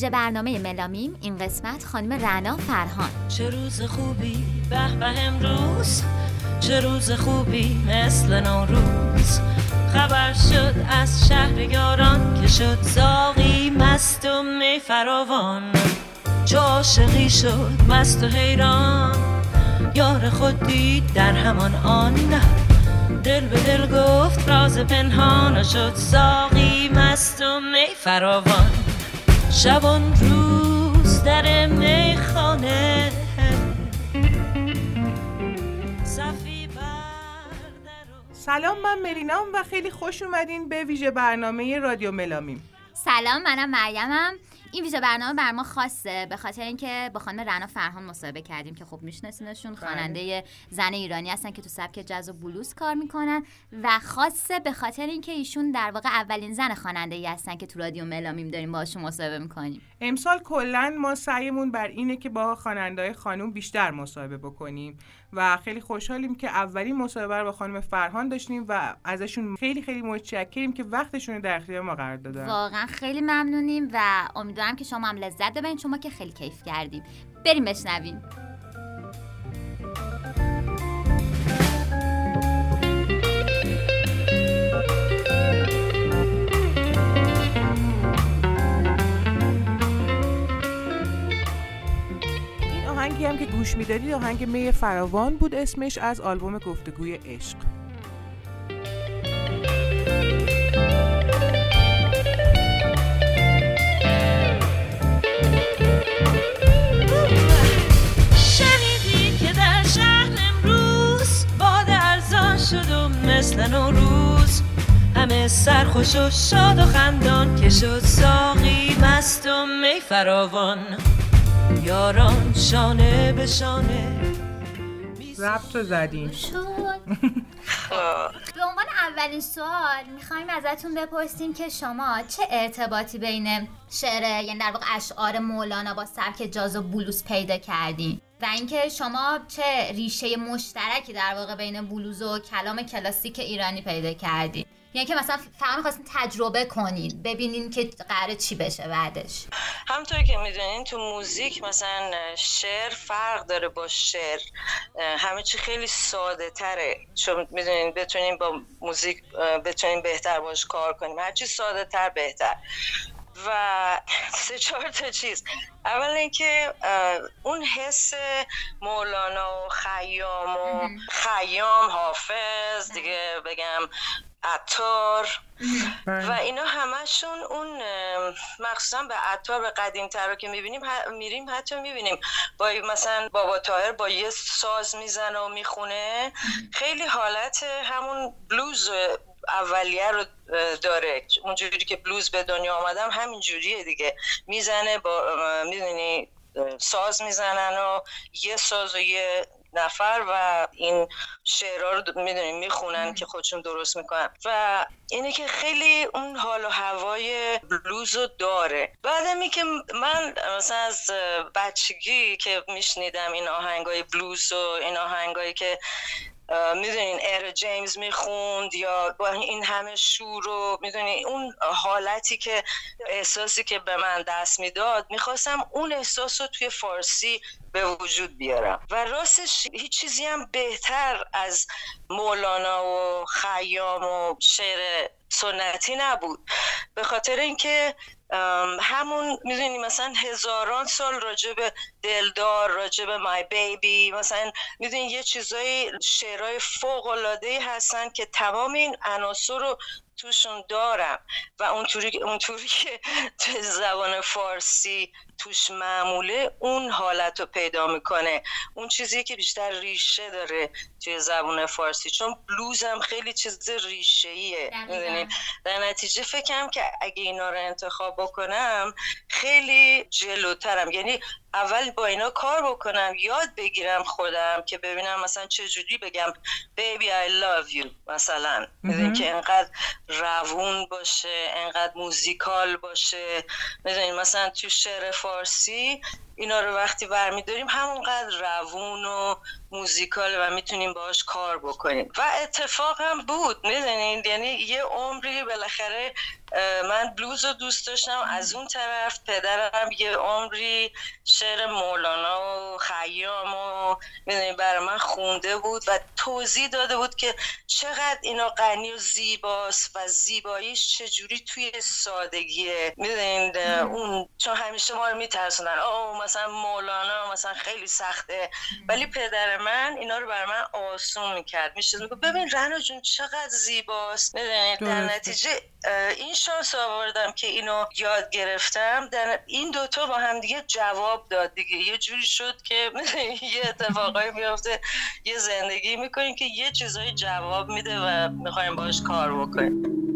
ویژه برنامه ملامیم این قسمت خانم رنا فرهان. چه روز خوبی به به امروز. چه روز خوبی مثل نوروز. خبر شد از شهر یاران که شد زاغی مست و می فراوان چه عاشقی شد مست و حیران. یار خود دید در همان آن دل به دل گفت راز پنهان شد ساقی مست و می فراوان شبان روز در میخانه. سلام من مرینام و خیلی خوش اومدین به ویژه برنامه رادیو ملامیم. سلام منم مریمم این ویژه برنامه بر ما خاصه به خاطر اینکه با خانم رنا فرهان مصاحبه کردیم که خب میشناسینشون بله. خواننده زن ایرانی هستن که تو سبک جاز و بلوز کار می‌کنن و خاصه به خاطر اینکه ایشون در واقع اولین زن خواننده ای هستن که تو رادیو ملامیم داریم باهاشون مصاحبه می‌کنیم امسال کلا ما سعیمون بر اینه که با خواننده‌های خانوم بیشتر مصاحبه بکنیم و خیلی خوشحالیم که اولین مصاحبه رو با خانم فرهان داشتیم و ازشون خیلی خیلی متشکریم که وقتشون رو در اختیار ما قرار دادن. واقعا خیلی ممنونیم و امیدوارم که شما هم لذت ببرین چون ما که خیلی کیف کردیم بریم بشنویم. آهنگی هم که گوش می‌دادید آهنگ می فراوان بود اسمش از آلبوم گفتگوی عشق. شد و مثل نوروز. همه سرخوش و شاد و خندان که شد ساقی مست و می فراوان. یاران شانه به شانه. ربط رو زدیم. به عنوان اولین سوال می‌خوایم ازتون بپرسیم که شما چه ارتباطی بین شعر یعنی در واقع اشعار مولانا با سبک جاز و بلوز پیدا کردین؟ و اینکه شما چه ریشه مشترکی در واقع بین بلوز و کلام کلاسیک ایرانی پیدا کردین؟ یعنی که مثلا فقط می‌خواستین تجربه کنین ببینین که قراره چی بشه بعدش. همطور که می‌دونین تو موزیک مثلا شعر فرق داره با شعر. همه چی خیلی ساده تره. چون می‌دونین بتونیم با موزیک بتونیم بهتر باش کار کنیم. هرچی ساده تر بهتر. و سه چهار تا چیز. اول اینکه اون حس مولانا و خیام و خیام حافظ. دیگه بگم عطار. و اینا همشون اون مخصوصا به عطار به قدیم تر که می‌بینیم میریم حتی می‌بینیم. با مثلا بابا تاهر با یه ساز می‌زنه و می‌خونه. خیلی حالت همون بلوز اولیه رو داره. اونجوری که بلوز به دنیا آمدم همین جوریه دیگه. می‌زنه با می‌دونی ساز می‌زنن و یه ساز و یه نفر و این شعرها رو می‌دونیم می‌خونن که خودشون درست می‌کنن. و اینه که خیلی اون حال و هوای بلوز رو داره. بعدمی که من مثلا از بچگی که میشنیدم این آهنگای بلوز و این آهنگایی که می‌دونین ار جیمز می‌خوند یا این همه شور رو می‌دونین اون حالتی که احساسی که به من دست می‌داد می‌خواستم اون احساس رو توی فارسی به وجود بیارم. و راستش هیچ چیزی هم بهتر از مولانا و خیام و شعر سنتی نبود. به خاطر اینکه همون می‌دونی مثلا هزاران سال راجع به دلدار راجع به مای بیبی مثلا می‌دونی یه چیزای شعرهای فوق هستن که تمام این عناصر رو توشون دارم. و اونطوری اونطوری که تو زبان فارسی توش معموله اون حالت رو پیدا می‌کنه. اون چیزی که بیشتر ریشه داره توی زبان فارسی چون بلوز هم خیلی چیز ریشه ایه در نتیجه فکرم که اگه اینا رو انتخاب بکنم خیلی جلوترم. یعنی اول با اینا کار بکنم یاد بگیرم خودم که ببینم مثلا چجوری بگم baby I love you. مثلا. می‌دونی که انقدر روون باشه انقدر موزیکال باشه. می‌دونی مثلا تو شعر فارسی اینا رو وقتی برمیداریم همونقدر روون و موزیکال و می‌تونیم باش کار بکنیم. و اتفاق هم بود می‌دونید؟ یعنی یه عمری بالاخره من بلوز رو دوست داشتم از اون طرف پدرم یه عمری شعر مولانا و خیام و می‌دونی برای من خونده بود و توضیح داده بود که چقدر اینا غنی و زیباست و زیباییش چجوری توی سادگیه. می‌دونید؟ اون چون همیشه ما رو میترسونن. او مثلا مولانا مثلا خیلی سخته ولی پدر من اینا رو برای من آسون می‌کرد میشه ببین رنا جون چقدر زیباست. می‌دونید در نتیجه این شانس آوردم که اینو یاد گرفتم. در این دوتا با هم دیگه جواب داد دیگه. یه جوری شد که یه اتفاقایی میافته یه زندگی می‌کنیم که یه چیزایی جواب میده و می‌خوایم باش کار بکنیم.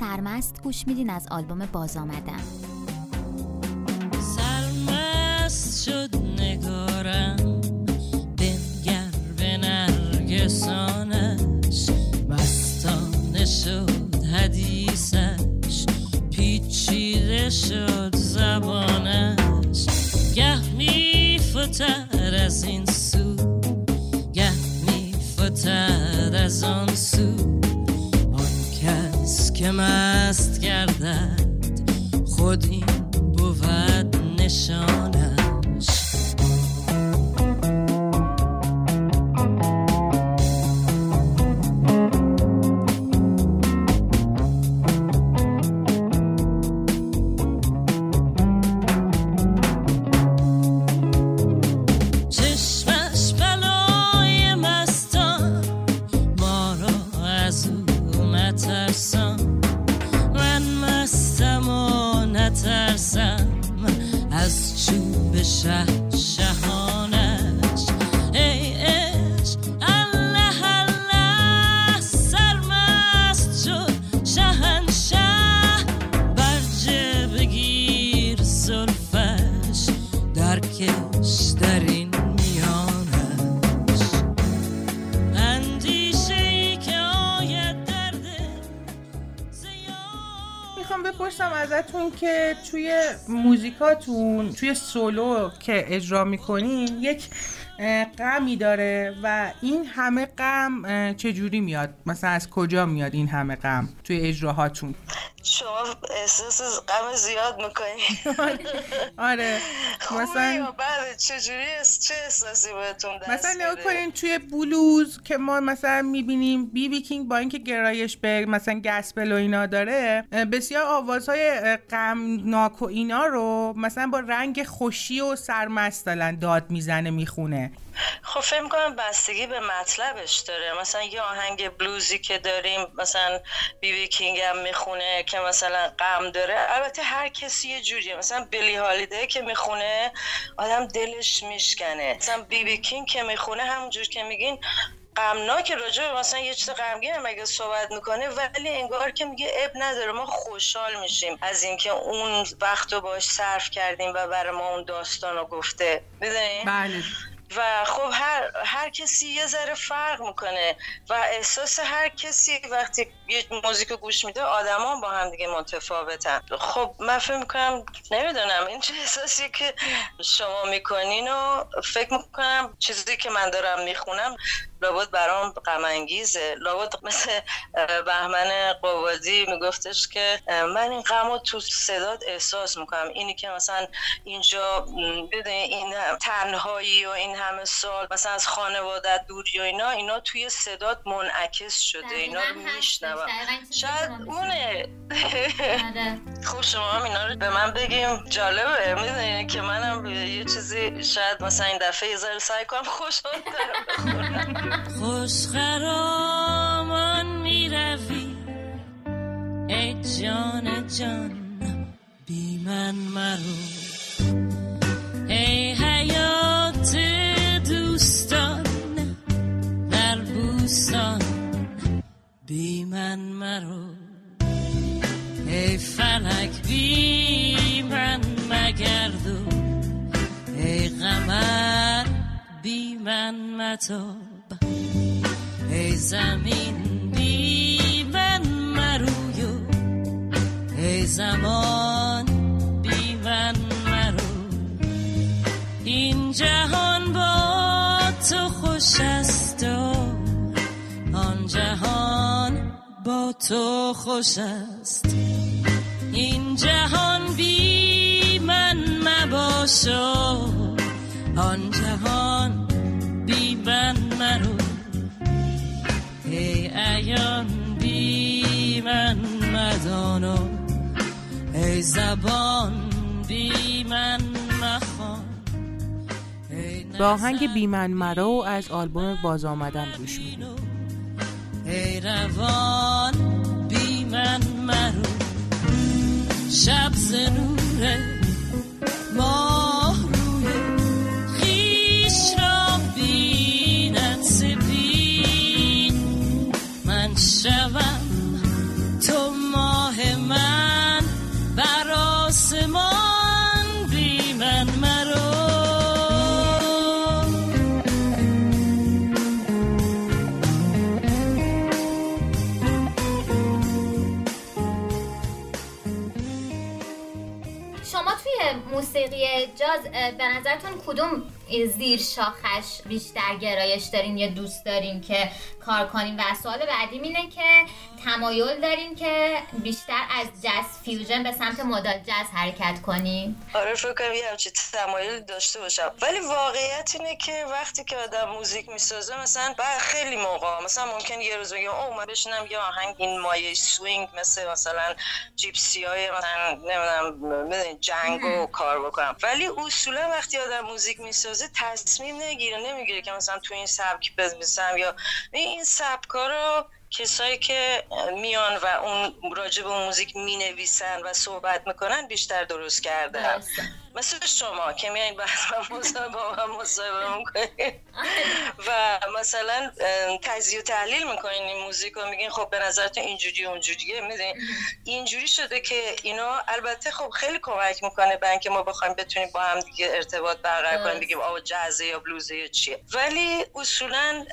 سرمست گوش میدین از آلبوم باز آمدن. موزیکاتون توی سولو که اجرا می‌کنین یک غمی داره و این همه غم چجوری میاد؟ مثلا از کجا میاد این همه غم توی اجراهاتون؟ شما احساس غم زیاد می‌کنی. آره. مثلا بعد چجوری چه احساسی بهتون دست مثلا نگاه کنین توی بلوز که ما مثلا می‌بینیم بی بی کینگ با اینکه گرایش به مثلا گسپل و اینا داره بسیار آوازهای غمناک و اینا رو مثلا با رنگ خوشی و سرمست داد می‌زنه می‌خونه. خب فکر می‌کنم بستگی به مطلبش داره. مثلا یه آهنگ بلوزی که داریم مثلا بی بی کینگ هم می‌خونه که مثلا غم داره. البته هر کسی یه جوریه. مثلا بلی هالیده که می‌خونه آدم دلش میشکنه. مثلا بی بی کینگ که می‌خونه همونجور که میگین غمناک راجع به مثلا یه چیز غمگین مگه صحبت می‌کنه ولی انگار که میگه اب نداره. ما خوشحال میشیم از اینکه اون وقت رو باش صرف کردیم و برای ما اون داستان رو گفته. می‌دونی؟ بله. و خب هر, هر کسی یه ذره فرق می‌کنه و احساس هر کسی وقتی یه موزیک گوش میده آدما با هم دیگه متفاوتن. خب من فکر می‌کنم نمی‌دونم این چه احساسی که شما می‌کنین و فکر می‌کنم چیزی که من دارم می‌خونم لابد برام غم انگیزه. لابد مثل بهمن قوادی میگفتش که من این غم رو تو صدات احساس می‌کنم. اینی که مثلا اینجا بدون این تنهایی و این همه سال مثلا از خانوادت دوری و اینا اینا توی صدات منعکس شده. اینا رو میشنوم. شاید اونه. آره. خب شما هم اینا رو به من بگیم. جالبه. می‌دونی که منم یه چیزی شاید مثلا این دفعه یه ذره سعی کنم خوشحال خوش خرامان می روی ای جان جان بی من مرو. ای حیات دوستان در بوستان بی من مرو. ای فلک بی من مگردو. ای قمر بی من متاب ای زمین بی من مرویو. ای زمان بی من مرو این جهان با تو خوش است و آن جهان با تو خوش است. این جهان بی من مباشو ایان بی من مدانو ای زبان بی من مخوان. به آهنگ بی من مرو از آلبوم باز آمدم گوش میدیم ای روان بی من مرو. شب زنوره ماه شوم. تو ماه من بر آسمان بی من مرو. شما توی موسیقی جاز به نظرتون کدوم زیر شاخش بیشتر گرایش دارین یا دوست دارین که کار کنین. و سوال بعدیم اینه که تمایل دارین که بیشتر از جاز fusion به سمت مدل جاز حرکت کنین؟ آره فکر کنم یه همچین تمایل داشته باشم. ولی واقعیت اینه که وقتی که آدم موزیک می‌سازه مثلا بعد خیلی موقع مثلا ممکن یه روز بگم او من بشینم یه آهنگ این مایه swing مثل مثلا gypsy های مثلا نمی‌دونم جنگو کار بکنم. ولی اصولا وقتی آدم موزیک می‌سازه تصمیم نگیره نمی‌گیره که مثلا تو این سبک بزنم یا این سبکا رو کسایی که میان و اون راجع به موزیک می‌نویسن و صحبت می‌کنن بیشتر درست درسته. مثل شما که میایین با من مصاحبه می‌کنین. و مثلا تجزیه و تحلیل می‌کنین این موزیک رو میگین خب به نظرتون اینجوری اونجوریه می‌دونین؟ اینجوری شده که اینا البته خب خیلی کمک می‌کنه به اینکه ما بخوایم بتونیم با هم دیگه ارتباط برقرار کنیم. بگیم آقا جزه یا بلوزه یا چیه. ولی اصولا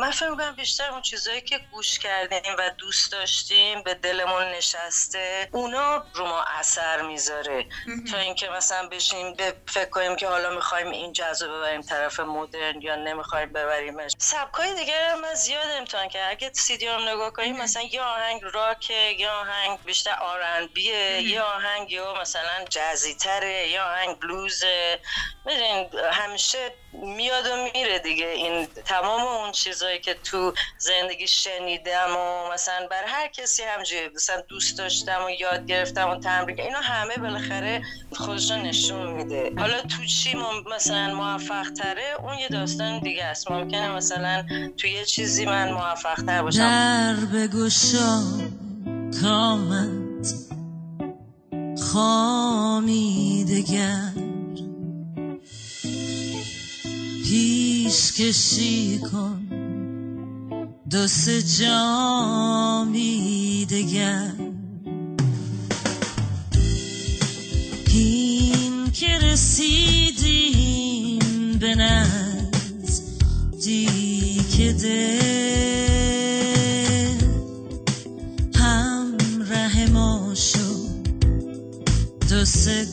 من فکر می‌کنم بیشتر اون چیزایی که گوش کردیم و دوست داشتیم به دلمون نشسته اونا رو ما اثر می‌ذاره. تا اینکه مثلا بشیم به فکر کنیم که حالا می‌خوایم این رو ببریم طرف مدرن یا نمی‌خوایم ببریمش. سبکای دیگه هم من زیاد امتحان که اگه سیدی رو نگاه کنیم مثلا یه آهنگ راکه یه آهنگ بیشتر آر ان بیه یه آهنگ یا مثلا جزی تره یه آهنگ بلوزه می‌دونین همیشه میاد و میره دیگه. این تمام اون چیزایی که تو زندگی شنیدم و مثلا بر هر کسی همجوری مثلا دوست داشتم و یاد گرفتم و تمرین. اینا همه بالاخره خودش رو نشون میده. حالا تو چی مثلا موفق تره اون یه داستان دیگه است. ممکنه مثلا تو یه چیزی من موفق تر باشم. در بگشا کامت خامیدگر پیش کشی کن دو سه جامی دگر. دل همراه ما شد. دو سه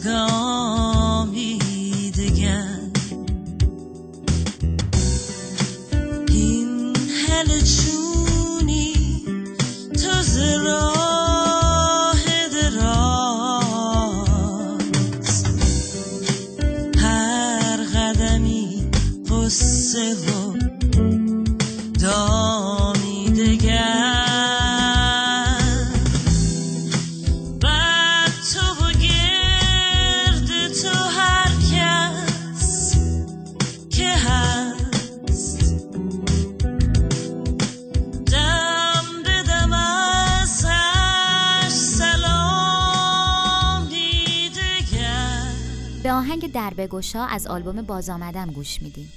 به آهنگ دربگشا از آلبوم باز آمدم گوش میدیم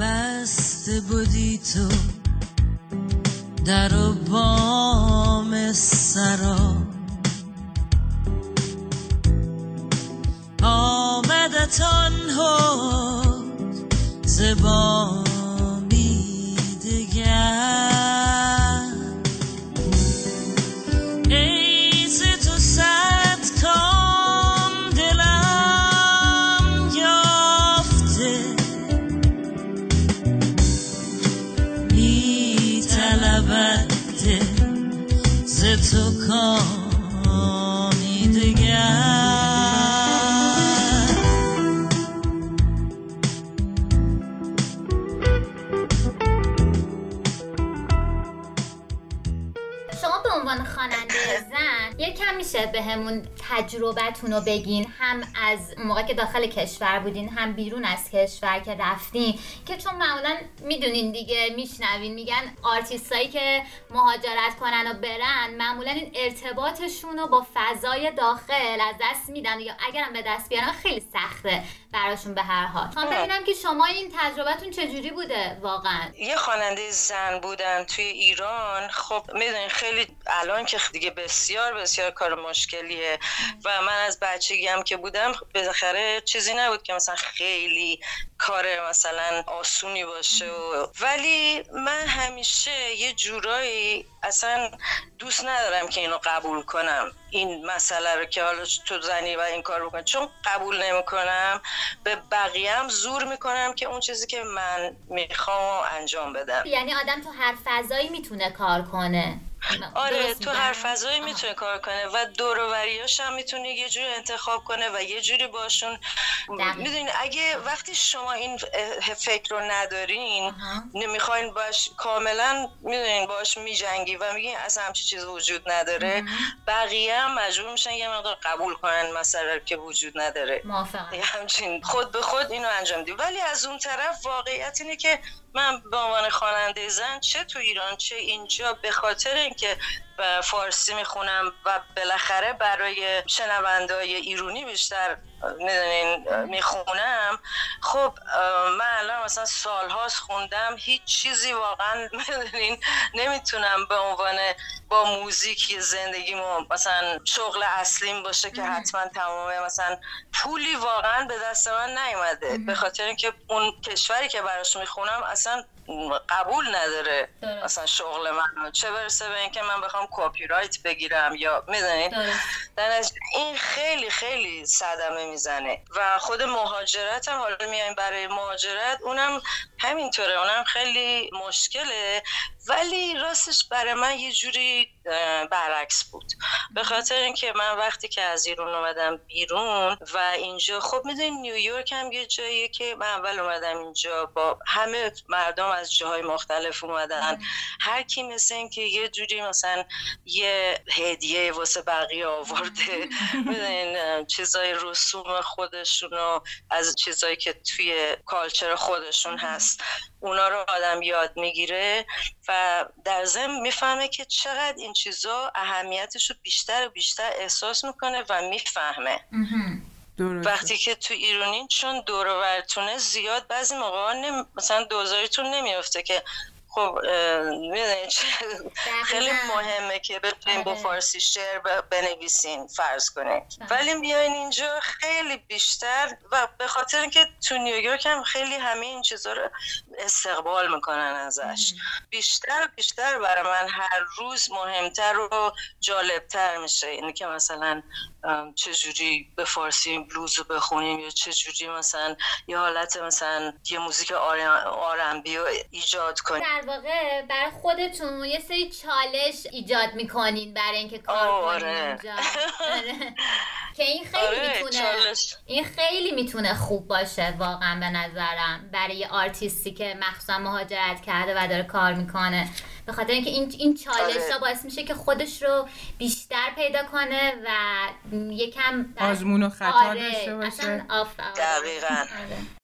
بسته بودی تو در و بام سرا. آمدتان ها زبانی شابه تجربتون رو بگین. هم از موقع که داخل کشور بودین هم بیرون از کشور که رفتین. که چون معمولا می‌دونین دیگه میشنوین میگن آرتیستایی که مهاجرت کنن و برن معمولا این ارتباطشون رو با فضای داخل از دست میدن یا اگرم به دست بیارن خیلی سخته براشون به هر حال. خواهم ببینم که شما این تجربتون چجوری بوده واقعا؟ یه خواننده زن بودن توی ایران. خب می‌دونین خیلی الان که دیگه بسیار بسیار کار مشکلیه. و من از بچگی هم که بودم بالاخره چیزی نبود که مثلا خیلی کار مثلا آسونی باشه و ولی من همیشه یه جورایی اصلا دوست ندارم که اینو قبول کنم. این مسئله رو که حالا تو زنی و این کار بکن چون قبول نمی‌کنم به بقیه هم زور می‌کنم که اون چیزی که من می‌خوام انجام بدم. یعنی آدم تو هر فضایی می‌تونه کار کنه. آره تو؟ هر فضایی می‌تونه کار کنه و دوروریاش هم می‌تونه یه جوری انتخاب کنه و یه جوری باشون. می‌دونین اگه وقتی شما این فکر رو ندارین. نمی‌خواین باش کاملا می‌دونین باش میجنگی و میگین اصلا همچی چیز وجود نداره بقیه هم مجبور میشن یه مقدار قبول کنن مسئله رو که وجود نداره موافقم همچین خود به خود اینو انجام دی ولی از اون طرف واقعیت اینه که من به عنوان خواننده زن چه تو ایران چه اینجا به خاطر اینکه فارسی می‌خونم و بالاخره برای شنوندای ایرانی بیشتر می‌دونین می‌خونم. خب من الان مثلا سالهاست خوندم هیچ چیزی واقعا می‌دونین نمی‌تونم به عنوان با موزیک زندگیمو مثلا شغل اصلیم باشه که حتما تمام مثلا پولی واقعا به دست من نیومده. به خاطر اینکه اون کشوری که براش می‌خونم اصلا قبول نداره درست. مثلا شغل من چه برسه به اینکه من بخوام کپی رایت بگیرم یا می‌دونید. در نتیجه این خیلی خیلی صدمه می‌زنه و خود مهاجرت هم حالا میایم برای مهاجرت اونم همینطوره اونم خیلی مشکله. ولی راستش برای من یه جوری برعکس بود. به خاطر اینکه من وقتی که از ایران اومدم بیرون و اینجا خب می‌دونی نیویورک هم یه جاییه که من اول اومدم اینجا با همه مردم از جاهای مختلف اومدن. هر کی مثل اینکه یه جوری مثلا یه هدیه واسه بقیه آورده می‌دونین چیزای رسوم خودشونو از چیزایی که توی کالچر خودشون هست. اونا رو آدم یاد می‌گیره و در ضمن می‌فهمه که چقدر این چیزا اهمیتش رو بیشتر و بیشتر احساس می‌کنه و می‌فهمه. درسته. وقتی که تو ایرانین چون دور و برتونه زیاد بعضی موقع نمی... مثلا دوزاریتون نمیفته که خب می‌دونی خیلی مهمه که بتونین با آره. فارسی شعر بنویسین فرض کنین ولی میاین اینجا خیلی بیشتر و به خاطر اینکه تو نیویورک هم خیلی همه این چیزا رو استقبال می‌کنن ازش. بیشتر بیشتر برای من هر روز مهمتر و جالبتر میشه. اینه که مثلا چجوری به فارسی بلوز رو بخونیم یا چجوری مثلا یه حالت مثلا یه موزیک آرنبی رو ایجاد کنیم؟ در واقع برای خودتون یه سری چالش ایجاد می‌کنین برای اینکه کار آره. آره. که این خیلی آره می‌تونه این خیلی می‌تونه خوب باشه واقعا به نظرم. برای یه آرتیستی که مخصوصا مهاجرت کرده و داره کار می‌کنه. به خاطر اینکه این این چالش آره. ها باعث میشه که خودش رو بیشتر پیدا کنه و یکم در- آزمون و خطا آره، داشته باشه. آف- آره. دقیقاً.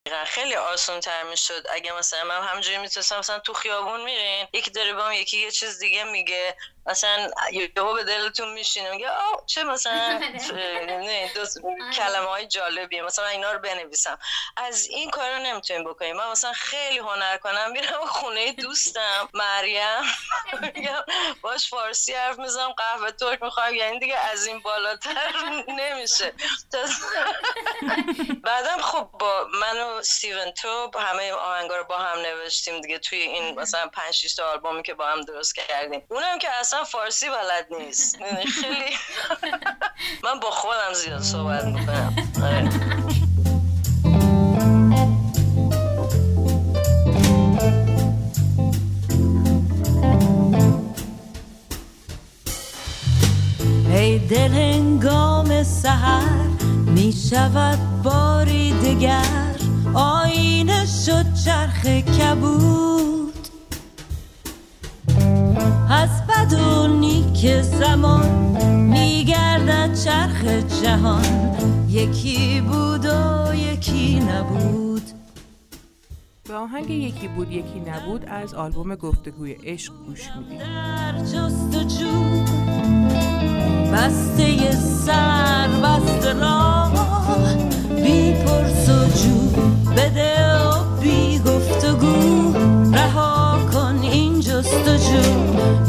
آره. دقیقاً. خیلی آسان تر می‌شد. اگه مثلا من همجوری می‌تونستم مثلا تو خیابون میرین یکی داره با هم یکی یه چیز دیگه میگه. مثلا یهو به دلتون میشینه میگه آه چه مثلا نه دو کلمه های جالبیه. مثلا اینا رو بنویسم. از این کارا نمی‌تونیم بکنیم. من مثلا خیلی هنر کنم میرم خونه دوستم مریم. باش فارسی حرف می‌زنم قهوه ترک می‌خوام. یعنی دیگه از این بالاتر نمیشه. بعدم خب با من و و استیون توب همه آهنگا رو با هم نوشتیم دیگه توی این مثلا 5 6 تا آلبومی که با هم درست کردیم. اونم که اصلا فارسی بلد نیست. خیلی من با خودم زیاد صحبت می‌کنم. آره. ای دل هنگام سهر می شود باری دگر. آینه شد چرخ کبود. از بد و نیک زمان میگردد چرخ جهان. یکی بود و یکی نبود. به آهنگ یکی بود یکی نبود از آلبوم گفتگوی عشق گوش میدیم. بسته سر بسته راه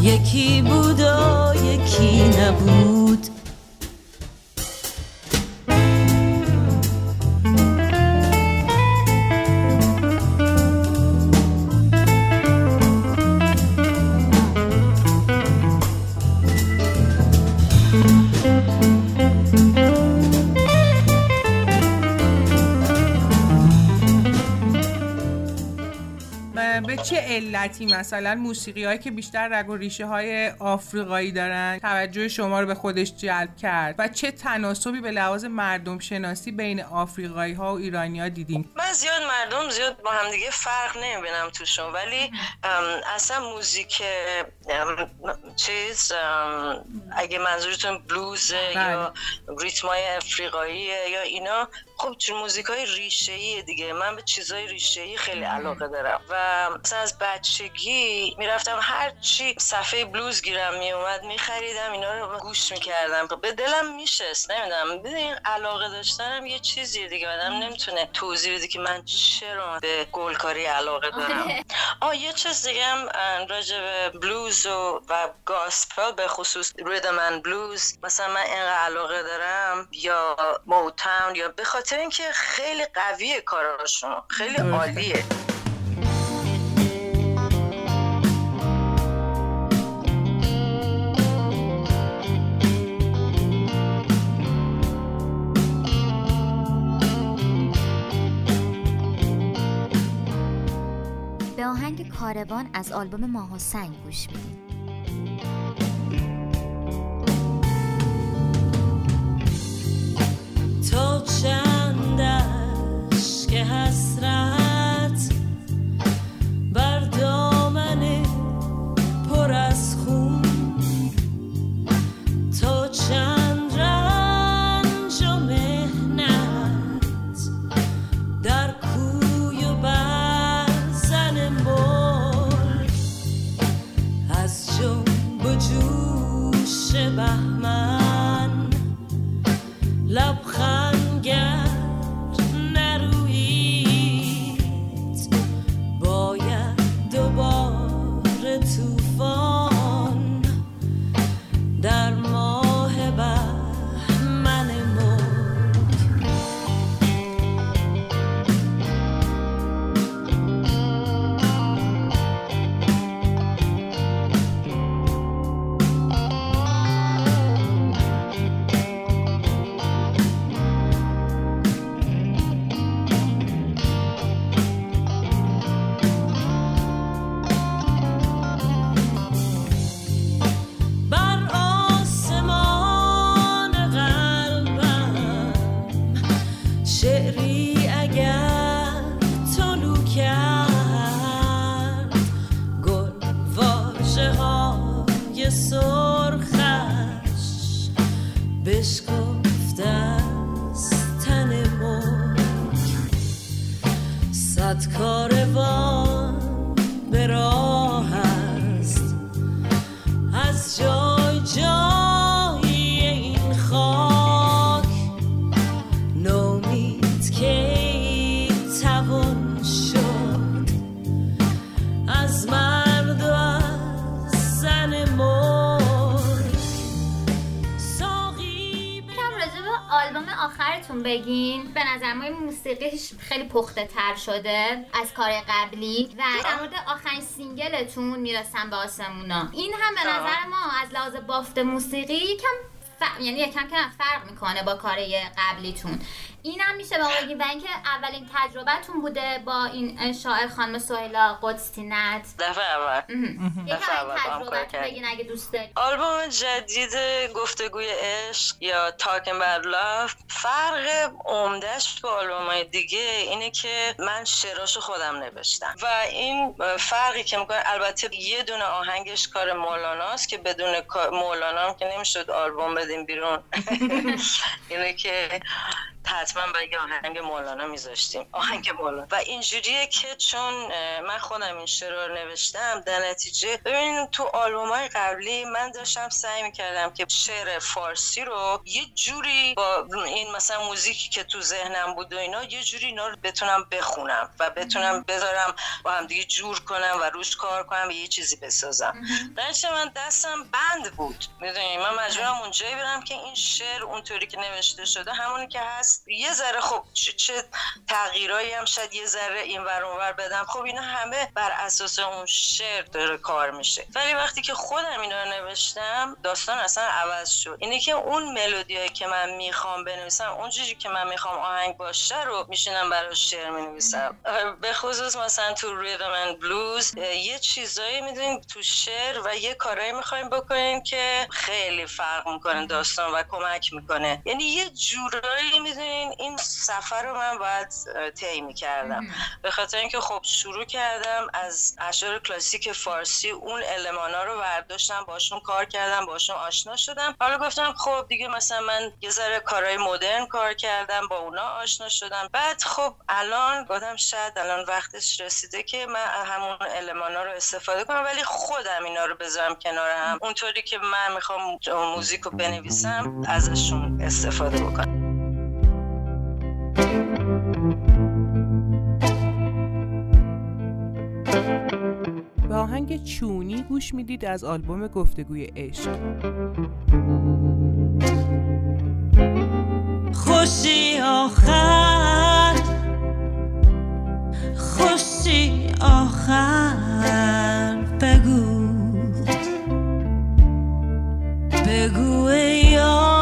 یکی بود و یکی نبود. به چه علتی مثلا موسیقی هایی که بیشتر رگ و ریشه های آفریقایی دارن توجه شما رو به خودش جلب کرد و چه تناسبی به لحاظ مردم شناسی بین آفریقایی ها و ایرانی ها دیدیم من زیاد مردم زیاد با هم دیگه فرق نمی‌بینم توشون ولی اصلا موزیک چیز اگه منظورتون بلوزه یا ریتمای افریقایی یا اینا خب چون موزیک های ریشه دیگه من به چیزای ریشه خیلی علاقه دارم و مثلا از بچگی می‌رفتم هر چی صفحه بلوز گیرم میومد میخریدم اینا رو گوش می‌کردم. به دلم میشست نمی‌دونم. ببین علاقه داشتنم یه چیزیه دیگه. آدم نمی‌تونه توضیح بده که من چرا به گلکاری علاقه دارم. آه یه چیز دیگه هم راجع به بلوز و, و گاسپل به خصوص ریدمن بلوز. مثلا من اینقدر علاقه دارم یا موتاون یا به خاطر اینکه خیلی قویه کاراشون. خیلی عالیه. به آهنگ کاروان از آلبوم ماه و سنگ گوش میدیم. تا چند آلبوم آخرتون بگین. به نظر ما موسیقیش خیلی پخته تر شده از کار قبلی و در مورد آخرین single تون می‌رسم به آسمونا. این هم به نظر ما از لحاظ بافت موسیقی یکم ف... یعنی یکم کم فرق می‌کنه با کار قبلیتون. این هم میشه با بگیم و اینکه اولین تجربهتون بوده با این شاعر خانم سهیلا قدسینت. دفعه اول. دفعه اول. بگین اگه دوست دارید. آلبوم جدید گفتگوی عشق یا تاکن بر لاف فرق عمدهش با آلبوم های دیگه اینه که من شعراشو خودم نوشتم. و این فرقی که می‌کنه البته یه دونه آهنگش کار مولاناست که بدون مولانا هم که نمی‌شد آلبوم بدیم بیرون. اینه که حتما باید یه آهنگ مولانا میذاشتیم. آهنگ مولانا. و اینجوریه که چون من خودم این شعر رو نوشتم در نتیجه ببینیم تو آلبوم های قبلی من داشتم سعی می‌کردم که شعر فارسی رو یه جوری با این مثلا موزیکی که تو ذهنم بود و اینا یه جوری اینا رو بتونم بخونم و بتونم بذارم با هم دیگه جور کنم و روش کار کنم و یه چیزی بسازم. درچه من دستم بند بود. می‌دونی؟ من مجبورم اونجایی برم که این شعر اونطوری که نوشته شده همونی که هست یه ذره خب چه تغییرایی هم شاید یه ذره این ور اونور بدم. خب اینا همه بر اساس اون شعر داره کار میشه. ولی وقتی که خودم اینا رو نوشتم داستان اصلا عوض شد. اینه که اون ملودیایی که من می‌خوام بنویسم اون چیزی که من می‌خوام آهنگ باشه رو میشینم براش شعر می‌نویسم. به خصوص مثلا تو ریدم اند بلوز یه چیزایی می‌دونین تو شعر و یه کارایی می‌خوایم بکنین که خیلی فرق می‌کنه داستان و کمک می‌کنه. یعنی یه جورایی می‌دونین این سفر رو من باید طی می‌کردم. به خاطر اینکه خب شروع کردم از اشعار کلاسیک فارسی اون المانا رو برداشتم باشون کار کردم باشون آشنا شدم. حالا گفتم خب دیگه مثلا من یه ذره کارهای مدرن کار کردم با اونا آشنا شدم. بعد خب الان گفتم شاید الان وقتش رسیده که من همون المانا رو استفاده کنم ولی خودم اینا رو بذارم کنار هم. اونطوری که من می‌خوام موزیک رو بنویسم ازشون استفاده بکنم. آهنگ چونی گوش می‌دید از آلبوم گفتگوی عشق. خوشی آخر خوشی آخر بگو بگو از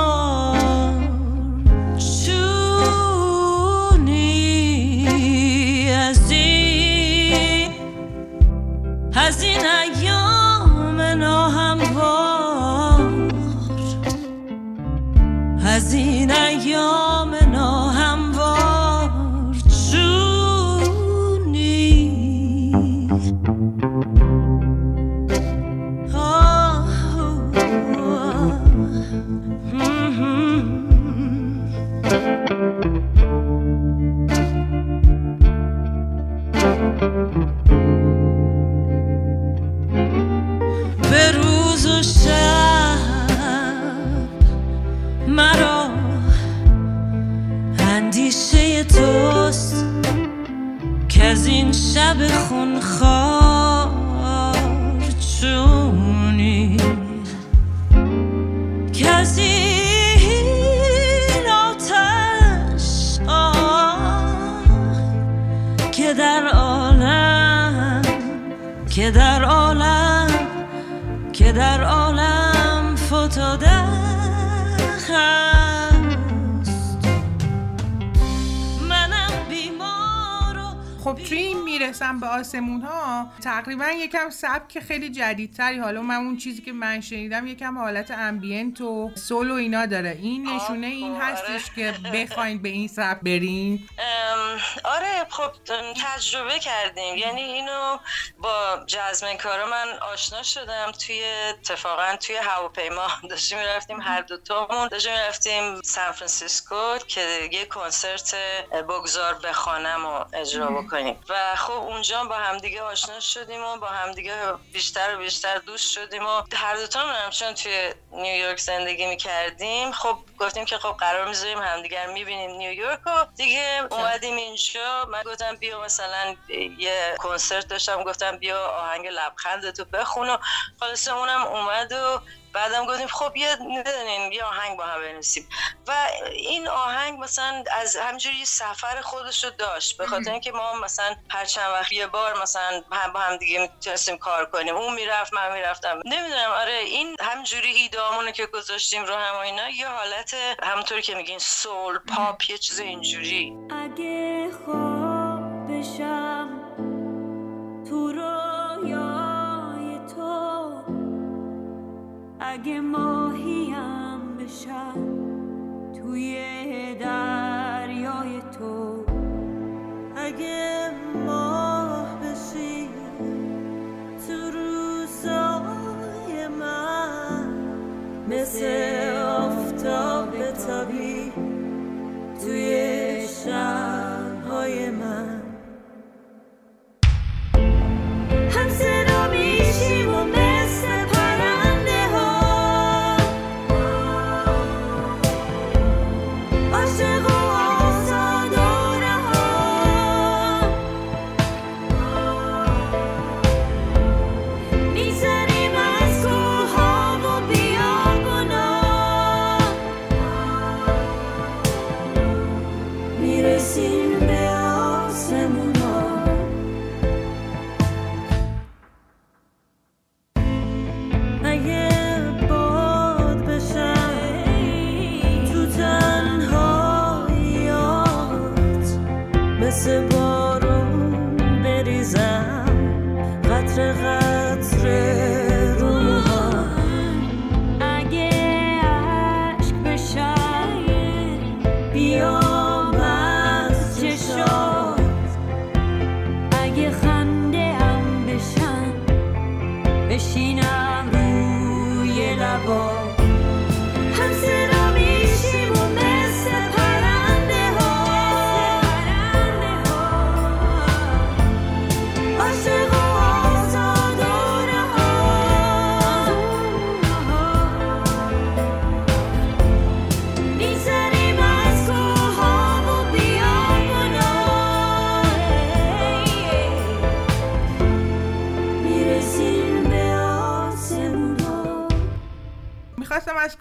تقریبا یکم سبک خیلی جدیدتری. حالا من اون چیزی که من شنیدم یکم حالت ambient و soul و اینا داره. این نشونه این آره. هستش که بخواین به این سبک برین. آره خب تجربه کردیم. یعنی اینو با جزمن کارا من آشنا شدم. توی اتفاقا توی هواپیما داشتیم می‌رفتیم هر دو تامون. داشتیم می‌رفتیم سان فرانسیسکو که یه کنسرت بگذار بخوانم و اجرا بکنیم. و خب اونجا با همدیگه آشنا شدیم و با همدیگه بیشتر و بیشتر دوست شدیم و هر دوتا چون توی نیویورک زندگی می‌کردیم. خب گفتیم که خب قرار می‌ذاریم همدیگر می‌بینیم نیویورک و دیگه اومدیم اینجا. من گفتم بیا مثلا یه کنسرت داشتم. گفتم بیا آهنگ لبخند تو بخون و خلاصه اونم اومد و بعدم گفتیم خب یه ندونین یه آهنگ با هم بنویسیم. و این آهنگ مثلا از همجوری سفر خودش رو داشت به خاطر اینکه ما مثلا هر چند وقت یه بار مثلا هم با هم دیگه می‌تونستیم کار کنیم. اون می‌رفت من می‌رفتم. نمی‌دونم آره این همجوری ایدامونو که گذاشتیم رو هم اینا یه حالت همونطوری که میگین سول پاپ یه چیز اینجوری. اگه خواب بشم تو رویای اگه ماهیم بشم توی دریای تو. اگه ماه بشی تو روزای من مثل آفتاب تابی توی شبهای من.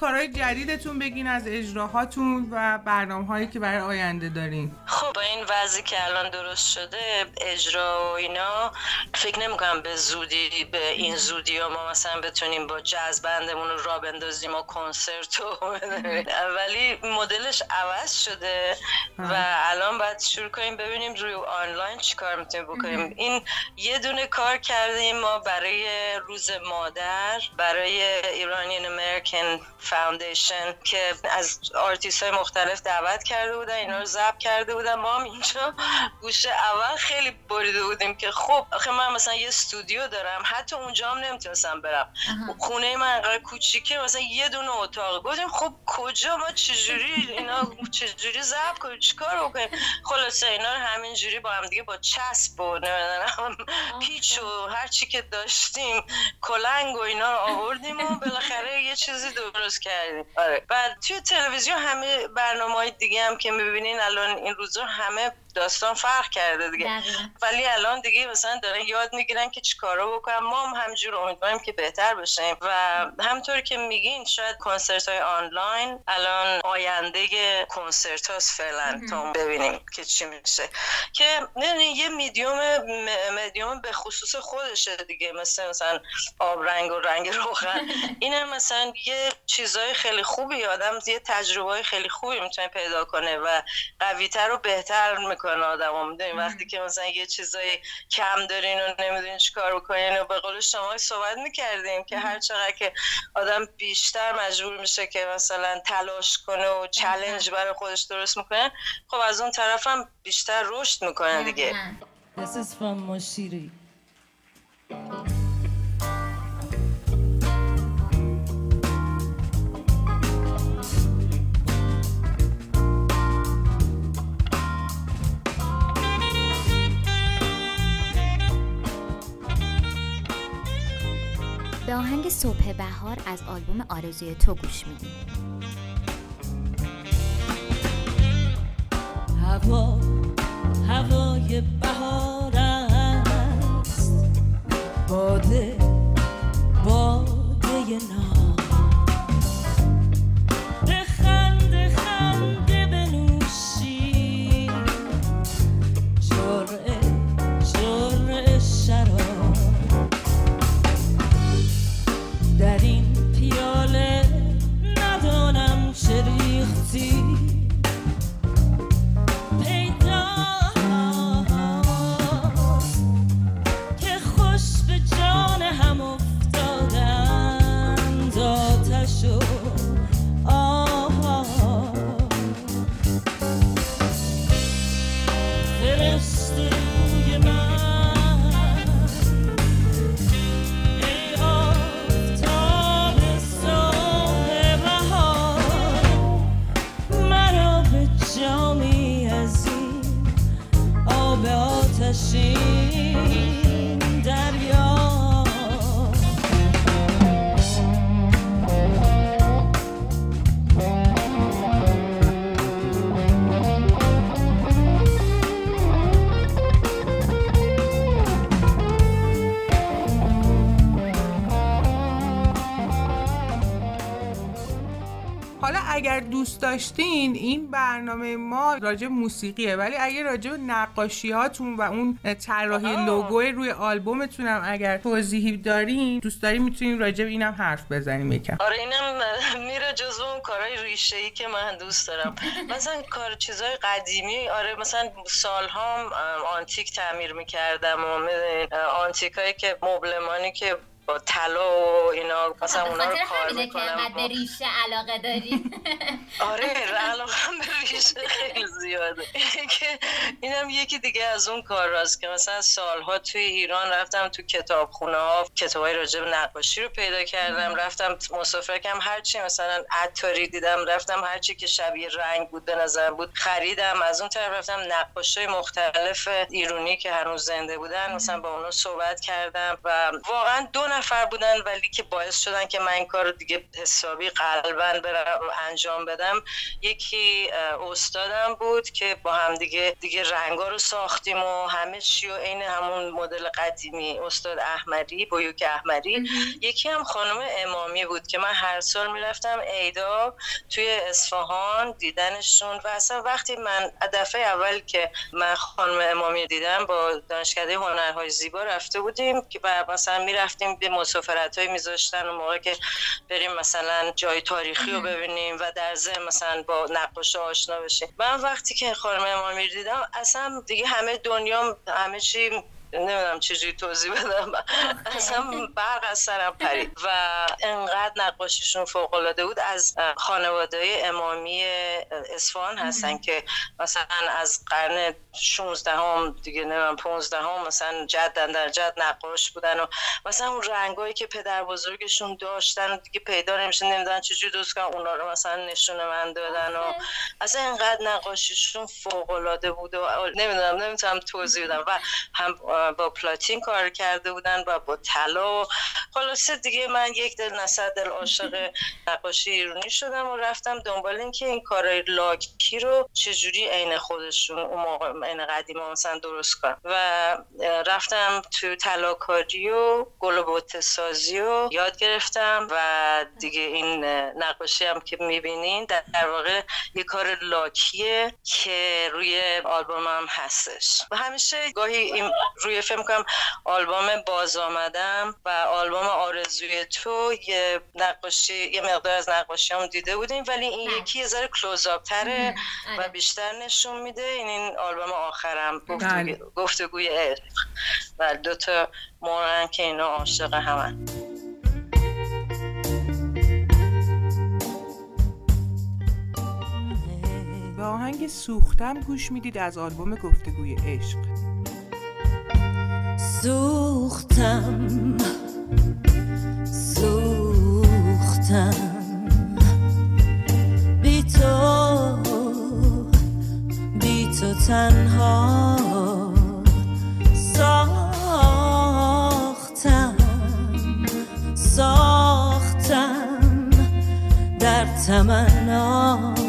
کارهای جدیدتون بگین از اجراهاتون و برنامه هایی که برای آینده دارین. خب این وضعی که الان درست شده اجرا و اینا فکر نمی‌کنم به زودی به این زودی ها ما مثلا بتونیم با جاز بندمون رو را بندازیم و کنسرت و ولی مدلش عوض شده و الان باید شروع کنیم ببینیم روی آنلاین چی کار می‌تونیم بکنیم. این یه دونه کار کردیم ما برای روز مادر برای Iranian American Foundation که از آرتیست های مختلف دعوت کرده بودن اینا رو ضبط کرده بودن. ما هم اینجا گوشه اول خیلی بریده بودیم که خب آخه من مثلا یه استودیو دارم حتی اونجا هم نمی‌تونستم برم. خونه من انقدر کوچیکه مثلا یه دونه اتاق. گفتیم خب کجا؟ ما چجوری اینا چجوری ضبط کنیم؟ چیکار بکنیم؟ خلاصه اینا رو همینجوری با هم دیگه با چسب و نمی‌دونم پیچ و هر چی که داشتیم کلنگ و اینا رو آوردیم و بالاخره یه چیزی درست کردیم. آره. بعد توی تلویزیون همه برنامه های دیگه هم که می‌بینین الان این روزا همه داستان فرق کرده دیگه. دقیقاً. ولی الان دیگه مثلا دارن یاد می‌گیرن که چیکارا بکنن. ما هم همجور امیدواریم که بهتر بشیم. و همطور که میگین شاید کنسرت های آنلاین. الان آینده کنسرت هاست فعلا تا ببینیم که چی میشه. که نه یه میدیوم م- مدیوم به خصوص خودشه دیگه. مثل مثلا آب رنگ و رنگ روغن. این هم مثلا یه چیزای خیلی خوبی. آدم یه تجربه های خیلی خوبی می‌تونه پیدا کنه و قویتر و بهتر می‌کنه آدم هم وقتی که مثلا یه چیزای کم دارین و نمی‌دونین چیکار بکنین و به قول شما صحبت می‌کردیم که هر چقدر که آدم بیشتر مجبور میشه که مثلا تلاش کنه و چلنج برای خودش درست می‌کنه خب از اون طرف هم بیشتر رشد می‌کنه دیگه. This is from Moshiri. به آهنگ صبح بهار از آلبوم آرزوی تو گوش میدیم. هوا هوای بهار است. باده داشتین این برنامه ما راجع موسیقیه. ولی اگر راجع به نقاشی هاتون و اون طراحی. لوگو روی آلبومتون هم اگر توضیحی دارین دوست دارین می‌تونین راجع به اینم حرف بزنیم یکم. آره اینم میره جزو اون کارهای ریشه ای که من دوست دارم. مثلا کار چیزای قدیمی آره مثلا سالها آنتیک تعمیر می‌کردم و می‌دونین، آنتیک هایی که مبلمانی که با طلا و اینا مثلا اونا رو کار انقدر به می‌کنم ریشه علاقه داری. آره علاقه به ریشه خیلی زیاده. اینم یکی دیگه از اون کار راست که مثلا سالها توی ایران رفتم تو کتابخونه ها کتابای راجع به نقاشی رو پیدا کردم رفتم مسافرکم هرچی مثلا عطاری دیدم رفتم هرچی که شبیه رنگ بود به نظر بود خریدم. از اون طرف رفتم نقاشای مختلف ایرانی که هنوز زنده بودن مثلا با اونا صحبت کردم و واقعا دو نفر بودن ولی که باعث شدن که من این کار رو دیگه حسابی قلبا برم انجام بدم. یکی استادم بود که با هم دیگه دیگه رنگا رو ساختیم و همه چی و عین همون مدل قدیمی استاد احمدی بویوک احمدی. یکی هم خانم امامی بود که من هر سال می‌رفتم عیدا توی اصفهان دیدنشون و اصلا وقتی من دفعه اول که من خانم امامی دیدم با دانشکده هنرهای زیبا رفته بودیم که بعد مثلا می‌رفتیم به مسافرت های میذاشتن و موقع که بریم مثلا جای تاریخی رو ببینیم و در ضمن مثلا با نقاش آشنا بشیم. من وقتی که خانم امامی دیدم اصلا دیگه همه دنیا همه چی نمی‌دونم چجوری توضیح بدم. اصلا برق از سرم پرید. و انقدر نقاشیشون فوق العاده بود. از خانواده امامی اصفهان هستن که مثلا از قرن 16 هم دیگه نمی‌دونم 15 هم مثلا جدن در جد نقاش بودن و مثلا اون رنگایی که پدر بزرگشون داشتن و دیگه پیدا نمیشه نمی‌دونن چجوری درست کنن اونا رو مثلا نشون من دادن و اصلا اینقدر نقاشیشون فوق العاده بود و نمی‌دونم نمی‌تونم توضیح بدم. و هم با پلاتین کار کرده بودن و با طلا خلاصه دیگه من یک دل نصد دل عاشق نقاشی ایرانی شدم و رفتم دنبال اینکه این کارهای لاکی رو چجوری عین خودشون اون موقع عین قدیم مثلا درست کنم و رفتم تو طلاکاری و گل سازی و یاد گرفتم و دیگه این نقاشی هم که می‌بینین در واقع یه کار لاکیه که روی آلبوم هم هستش. و همیشه گاهی این روی فکر کنم آلبوم باز آمدم و آلبوم آرزوی تو یه نقاشی یه مقدار از نقاشی هم دیده بودیم ولی این بله. یکی یه ذره کلوزآپ تره آره. و بیشتر نشون میده این این آلبوم آخرم بله. گفتگو- گفتگوی عشق و دو تا مورن که اینا عاشق همن به آهنگ سوختم گوش می‌دید از آلبوم گفتگوی عشق سوختم. سوختم. بی تو بی تو تنها ساختم. ساختم در تمنا.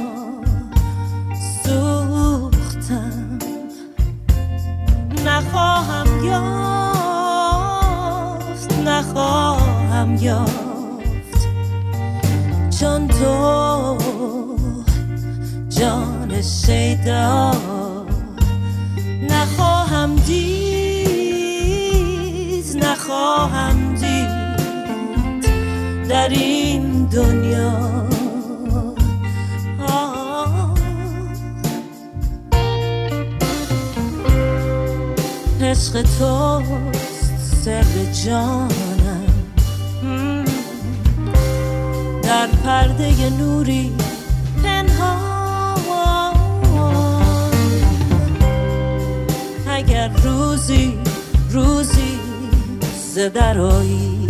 عشق توست سر جانم. در پرده نوری پنهان اگر روزی روزی زدرایی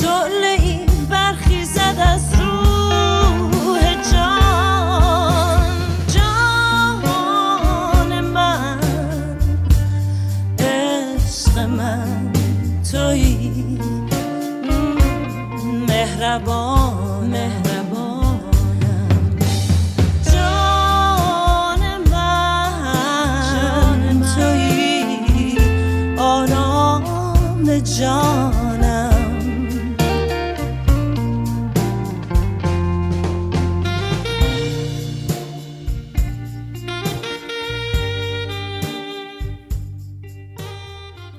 شعله این برخیزد از جانم.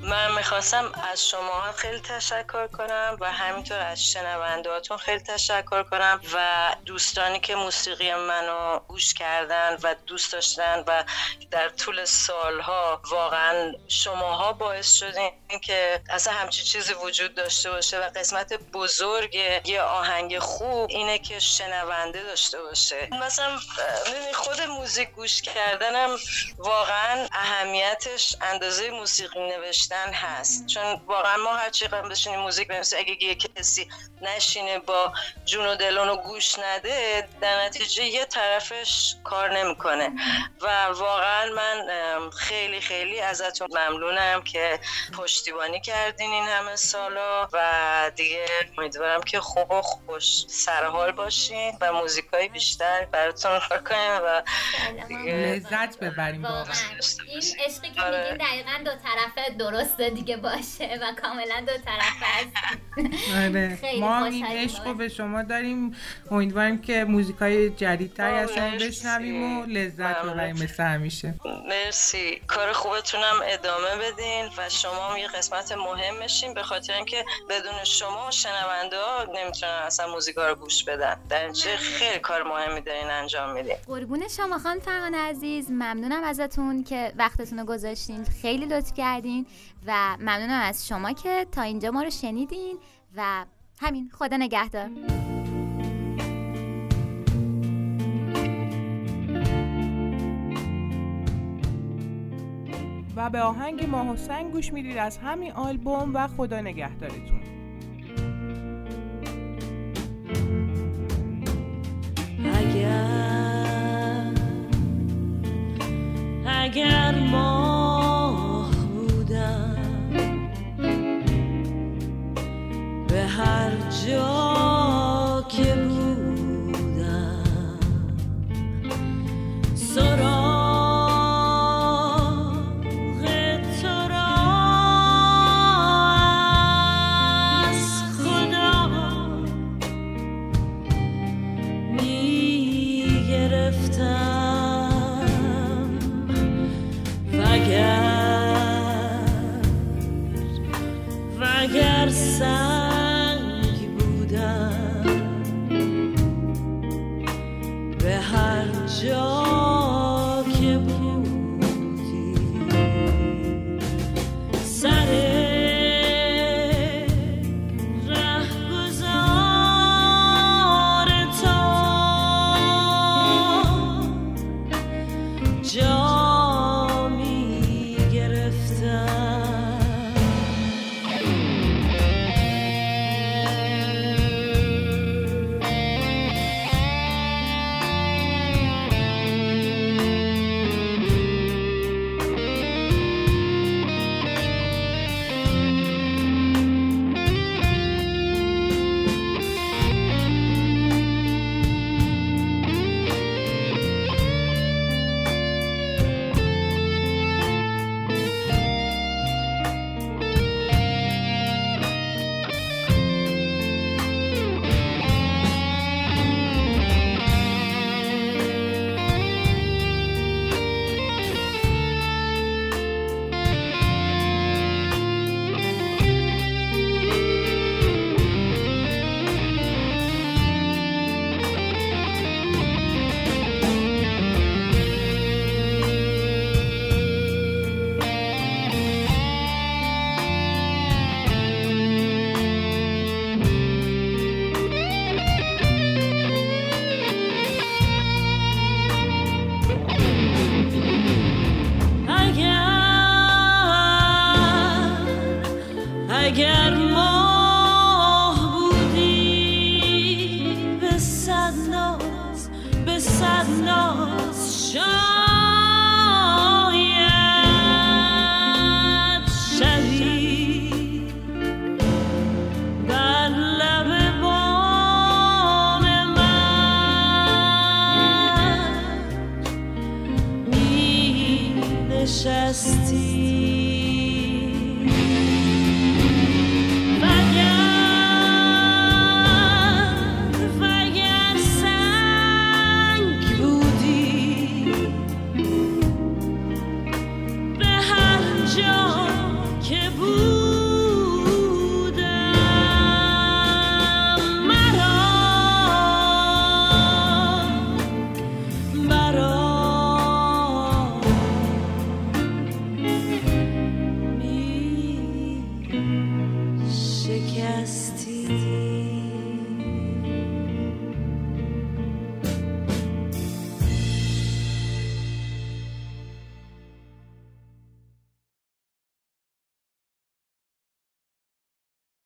من می‌خواستم از شما خیلی تشکر کنم و همینطور از شنوندهاتون خیلی تشکر کنم و دوستانی که موسیقی منو گوش کردن و دوست داشتن و در طول سالها واقعا شماها باعث شدین که اصلا همچی چیزی وجود داشته باشه و قسمت بزرگ یه آهنگ خوب اینه که شنونده داشته باشه. مثلا خود موزیک گوش کردنم واقعا اهمیتش اندازه موسیقی نوشتن هست. چون واقعا ما هر چقدر بشینیم موزیک بنویسیم اگه یه کسی نشینه با جون و دلونو گوش نده در نتیجه یه طرفش کار نمی‌کنه. و واقعا من خیلی خیلی ازتون ممنونم که پشتیبانی کردین این همه سالا و دیگه امیدوارم که خوب و خوش سرحال باشین و موزیکای بیشتر براتون کار کنیم و دیگه لذت ببریم واقعا. واقعا. این عشقی که آره. میگین دقیقا دو طرفه درسته دیگه باشه. و کاملا دو طرفه هست آره. ما هم این عشق. به شما داریم. امیدواریم که موزیکای جدیدتری از شما. بشنویم و لذت. ببریم. مثل همیشه. مرسی. کار خوبتونم ادامه بدین و شما هم یه قسمت مهمشین به خاطر اینکه بدون شما شنونده ها نمی‌تونن اصلا موزیکا رو گوش بدن. در خیلی کار مهمی دارین انجام میدین. قربون شما خان فرهان عزیز. ممنونم ازتون که وقتتون رو گذاشتین. خیلی لطف کردین. و ممنونم از شما که تا اینجا ما رو شنیدین و همین خدا نگهدار. و به آهنگ ماه و سنگ گوش می‌دید از همین آلبوم و خدا نگهدارتون. اگر اگر ماه هر جا که بودم به هر جا.